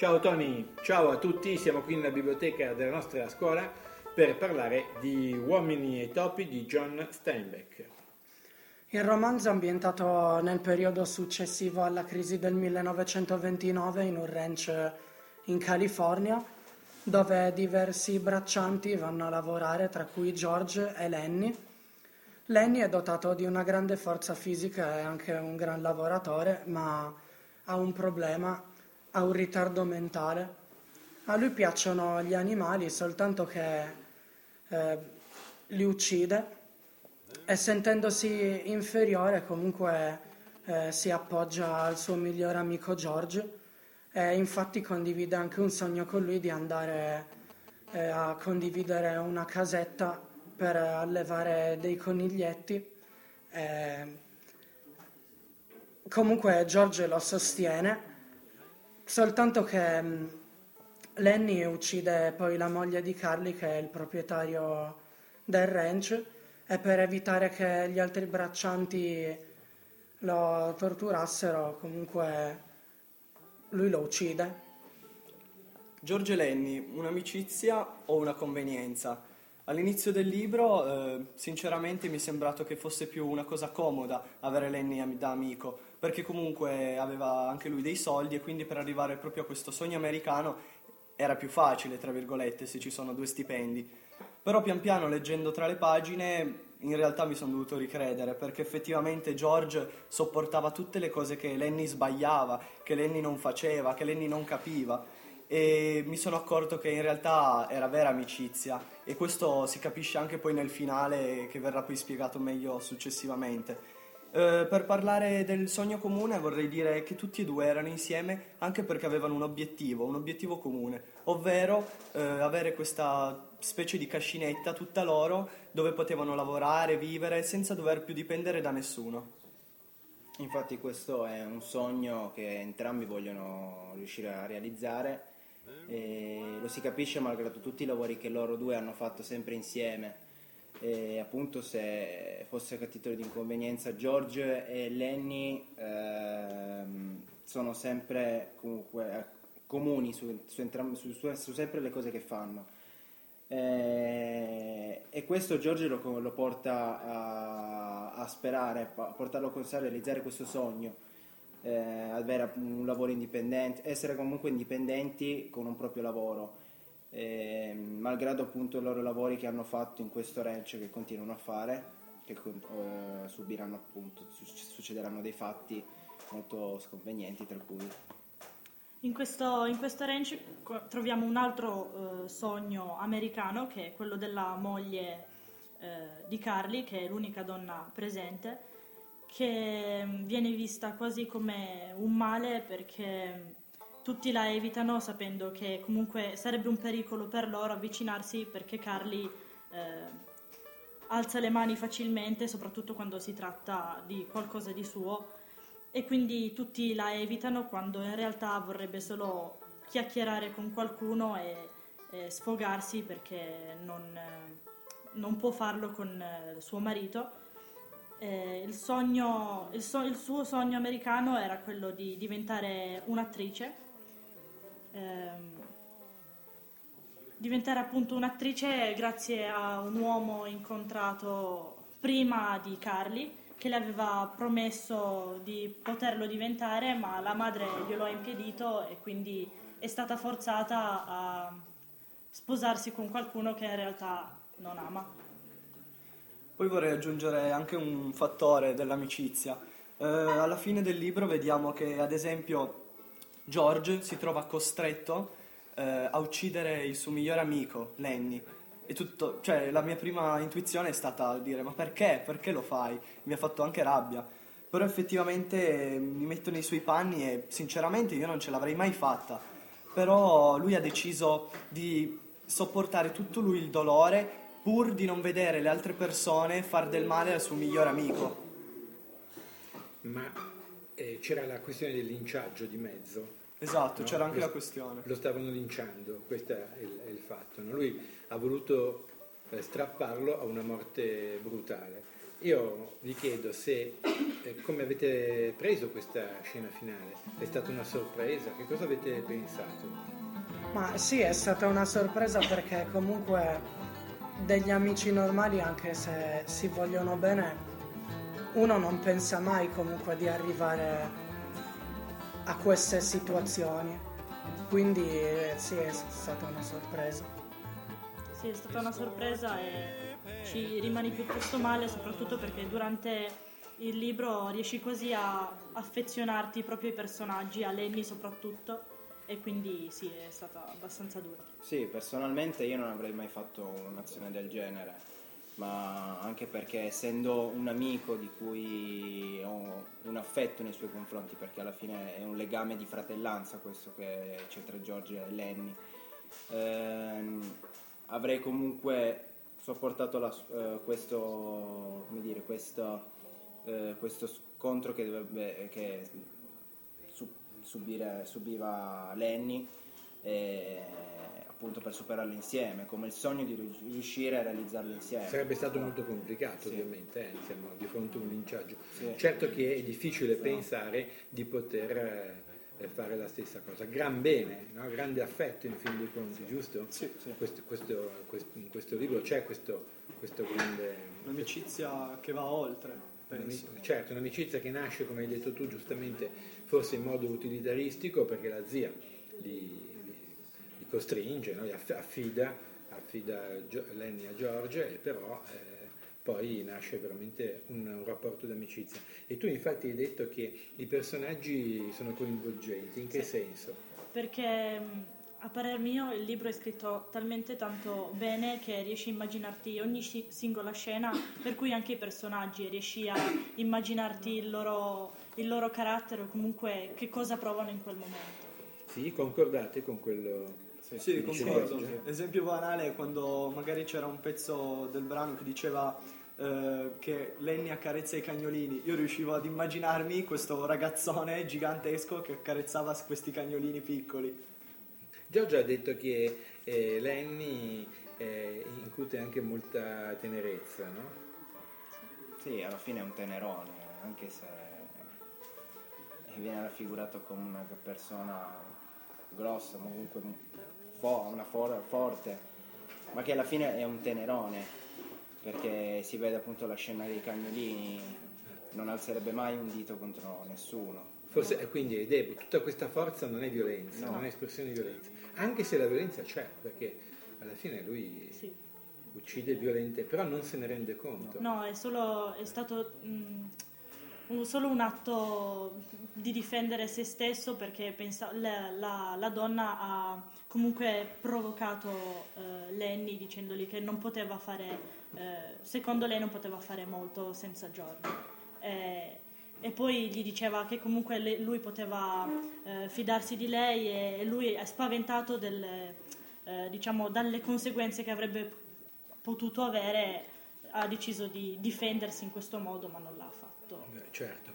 Ciao Tony, ciao a tutti, siamo qui nella biblioteca della nostra scuola per parlare di Uomini e topi di John Steinbeck. Il romanzo è ambientato nel periodo successivo alla crisi del 1929 in un ranch in California dove diversi braccianti vanno a lavorare, tra cui George e Lenny. Lenny è dotato di una grande forza fisica e anche un gran lavoratore, ma ha un problema, ha un ritardo mentale. A lui piacciono gli animali, soltanto che eh, li uccide e sentendosi inferiore comunque eh, si appoggia al suo migliore amico George e infatti condivide anche un sogno con lui di andare eh, a condividere una casetta per allevare dei coniglietti. Comunque George lo sostiene, soltanto che mm, Lenny uccide poi la moglie di Carly che è il proprietario del ranch e per evitare che gli altri braccianti lo torturassero comunque lui lo uccide. George Lenny, un'amicizia o una convenienza? All'inizio del libro, eh, sinceramente, mi è sembrato che fosse più una cosa comoda avere Lenny da amico, perché comunque aveva anche lui dei soldi e quindi per arrivare proprio a questo sogno americano era più facile, tra virgolette, se ci sono due stipendi. Però pian piano, leggendo tra le pagine, in realtà mi sono dovuto ricredere perché effettivamente George sopportava tutte le cose che Lenny sbagliava, che Lenny non faceva, che Lenny non capiva e mi sono accorto che in realtà era vera amicizia e questo si capisce anche poi nel finale che verrà poi spiegato meglio successivamente. Eh, per parlare del sogno comune vorrei dire che tutti e due erano insieme anche perché avevano un obiettivo, un obiettivo comune, ovvero eh, avere questa specie di cascinetta tutta loro dove potevano lavorare, vivere senza dover più dipendere da nessuno. Infatti questo è un sogno che entrambi vogliono riuscire a realizzare e lo si capisce malgrado tutti i lavori che loro due hanno fatto sempre insieme. E appunto se fosse a titolo di inconvenienza George e Lenny ehm, sono sempre comunque comuni su, su, entram- su, su sempre le cose che fanno eh, e questo Giorgio lo, lo porta a, a, sperare, a portarlo con sé a realizzare questo sogno, eh, avere un lavoro indipendente, essere comunque indipendenti con un proprio lavoro, eh, malgrado appunto i loro lavori che hanno fatto in questo ranch che continuano a fare, che eh, subiranno appunto, succederanno dei fatti molto sconvenienti tra cui in questo, in questo range troviamo un altro eh, sogno americano che è quello della moglie eh, di Carly, che è l'unica donna presente, che mm, viene vista quasi come un male perché tutti la evitano sapendo che comunque sarebbe un pericolo per loro avvicinarsi perché Carly eh, alza le mani facilmente, soprattutto quando si tratta di qualcosa di suo e quindi tutti la evitano quando in realtà vorrebbe solo chiacchierare con qualcuno e, e sfogarsi perché non, non, può farlo con eh, suo marito. Eh, il, sogno, il, so, il, suo sogno americano era quello di diventare un'attrice, eh, diventare appunto un'attrice grazie a un uomo incontrato prima di Carly che le aveva promesso di poterlo diventare, ma la madre glielo ha impedito e quindi è stata forzata a sposarsi con qualcuno che in realtà non ama. Poi vorrei aggiungere anche un fattore dell'amicizia. Eh, alla fine del libro vediamo che, ad esempio, George si trova costretto eh, a uccidere il suo migliore amico, Lenny, e tutto, cioè la mia prima intuizione è stata dire ma perché? Perché lo fai? Mi ha fatto anche rabbia. Però effettivamente mi metto nei suoi panni e sinceramente io non ce l'avrei mai fatta. Però lui ha deciso di sopportare tutto lui il dolore pur di non vedere le altre persone far del male al suo migliore amico. Ma eh, c'era la questione del linciaggio di mezzo. Esatto, no? c'era anche lo, la questione. Lo stavano linciando, questo è il, è il fatto. No? Lui ha voluto eh, strapparlo a una morte brutale. io vi chiedo se eh, come avete preso questa scena finale? È stata una sorpresa? Che cosa avete pensato? Ma sì, è stata una sorpresa perché comunque degli amici normali, anche se si vogliono bene, uno non pensa mai comunque di arrivare a queste situazioni. Quindi sì, è stata una sorpresa. Sì, è stata una sorpresa e ci rimani piuttosto male, soprattutto perché durante il libro riesci quasi a affezionarti proprio ai personaggi, a Lenny soprattutto, e quindi sì, è stata abbastanza dura. Sì, personalmente io non avrei mai fatto un'azione del genere, ma anche perché essendo un amico di cui ho un affetto nei suoi confronti, perché alla fine è un legame di fratellanza questo che c'è tra Giorgio e Lenny, ehm, avrei comunque sopportato la, eh, questo, dire, questo, eh, questo, scontro che, dovrebbe, che subire, subiva Lenny eh, appunto per superarlo insieme, come il sogno di riuscire a realizzarlo insieme. Sarebbe stato molto complicato sì. ovviamente, eh, siamo di fronte a un linciaggio. Sì. Certo che è difficile sì. pensare di poter eh, fare la stessa cosa. Gran bene, no? grande affetto in fin dei conti, giusto? Sì, questo, questo, questo, in questo libro c'è questo, questo grande... Un'amicizia che va oltre. Penso. Certo, un'amicizia che nasce, come hai detto tu giustamente, forse in modo utilitaristico perché la zia li, li costringe, no? li affida, affida Lenny a George e però eh, poi nasce veramente un, un rapporto d'amicizia. E tu infatti hai detto che i personaggi sono coinvolgenti, in che sì. senso? Perché a parer mio il libro è scritto talmente tanto bene che riesci a immaginarti ogni singola scena, per cui anche i personaggi riesci a immaginarti il loro, il loro carattere o comunque che cosa provano in quel momento. Sì, concordate con quello... Sì, sì concordo. Esempio banale è quando magari c'era un pezzo del brano che diceva eh, che Lenny accarezza i cagnolini. Io riuscivo ad immaginarmi questo ragazzone gigantesco che accarezzava questi cagnolini piccoli. Giorgio ha detto che eh, Lenny eh, incute anche molta tenerezza, no? Sì, alla fine è un tenerone, anche se viene raffigurato come una persona grossa, comunque una for- forte, ma che alla fine è un tenerone, perché si vede appunto la scena dei cagnolini, non alzerebbe mai un dito contro nessuno. Forse, quindi è debole, tutta questa forza non è violenza, no. non è espressione di violenza anche se la violenza c'è, perché alla fine lui sì. uccide violente, però non se ne rende conto. No, è, solo, è stato mh, un, solo un atto di difendere se stesso perché pensa, la, la, la, donna ha comunque provocato eh, Lenny dicendogli che non poteva fare, eh, secondo lei non poteva fare molto senza Giorgio. Eh, e poi gli diceva che comunque le, lui poteva eh, fidarsi di lei e lui è spaventato delle, eh, diciamo, dalle conseguenze che avrebbe potuto avere ha deciso di difendersi in questo modo ma non l'ha fatto Beh, certo.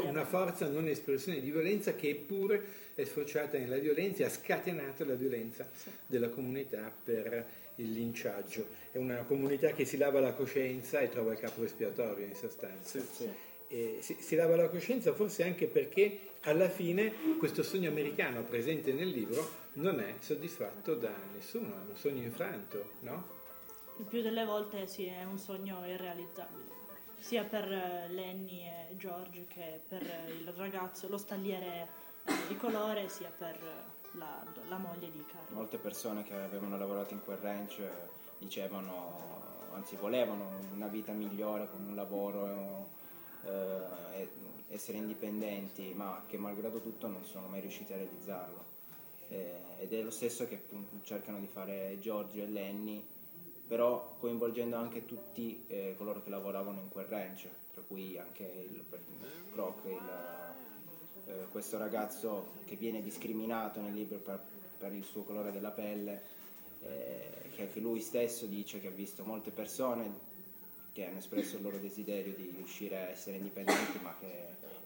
È una forza non espressione di violenza che eppure è sfociata nella violenza e ha scatenato la violenza sì. della comunità per il linciaggio. È una comunità che si lava la coscienza e trova il capo espiatorio in sostanza. Sì, sì eh, si, si, lava la coscienza forse anche perché alla fine questo sogno americano presente nel libro non è soddisfatto da nessuno, è un sogno infranto, no? Il più delle volte sì, è un sogno irrealizzabile, sia per eh, Lenny e George che per il ragazzo, lo stalliere eh, di colore, sia per la, la moglie di Carlo. Molte persone che avevano lavorato in quel ranch dicevano, anzi volevano una vita migliore con un lavoro eh, essere indipendenti, ma che malgrado tutto non sono mai riusciti a realizzarlo. Eh, ed è lo stesso che cercano di fare Giorgio e Lenny, però coinvolgendo anche tutti eh, coloro che lavoravano in quel ranch, tra cui anche il Croc, eh, questo ragazzo che viene discriminato nel libro per, per il suo colore della pelle, eh, che anche lui stesso dice che ha visto molte persone che hanno espresso il loro desiderio di riuscire a essere indipendenti, ma che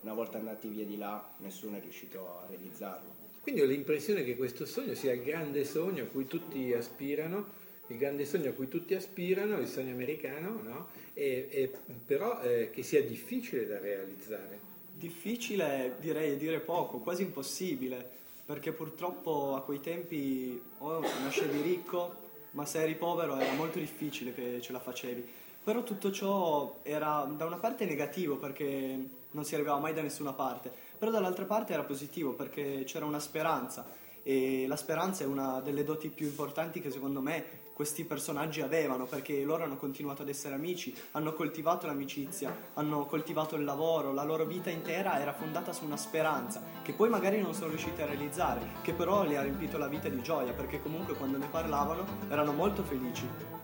una volta andati via di là nessuno è riuscito a realizzarlo. Quindi ho l'impressione che questo sogno sia il grande sogno a cui tutti aspirano il grande sogno a cui tutti aspirano, il sogno americano, no? e, e, però eh, che sia difficile da realizzare. Difficile direi dire poco, quasi impossibile, perché purtroppo a quei tempi o nascevi ricco, ma se eri povero era molto difficile che ce la facevi. Però tutto ciò era da una parte negativo perché non si arrivava mai da nessuna parte, però dall'altra parte era positivo perché c'era una speranza e la speranza è una delle doti più importanti che secondo me questi personaggi avevano perché loro hanno continuato ad essere amici, hanno coltivato l'amicizia, hanno coltivato il lavoro, la loro vita intera era fondata su una speranza che poi magari non sono riusciti a realizzare, che però li ha riempito la vita di gioia perché comunque quando ne parlavano erano molto felici.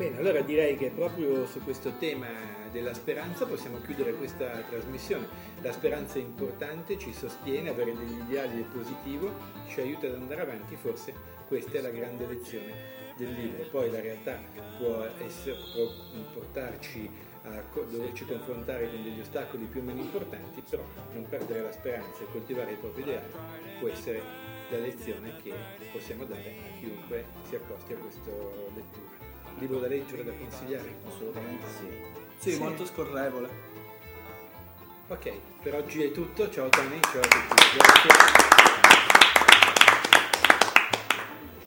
Bene, allora direi che proprio su questo tema della speranza possiamo chiudere questa trasmissione. La speranza è importante, ci sostiene, avere degli ideali è positivo, ci aiuta ad andare avanti, forse questa è la grande lezione del libro. Poi la realtà può, essere, può portarci a doverci confrontare con degli ostacoli più o meno importanti, però non perdere la speranza e coltivare i propri ideali può essere la lezione che possiamo dare a chiunque si accosti a questa lettura libro da leggere, da consigliare? Assolutamente sì. Sì, sì. molto scorrevole. Ok, per oggi è tutto. Ciao Tony, ciao a tutti. Grazie.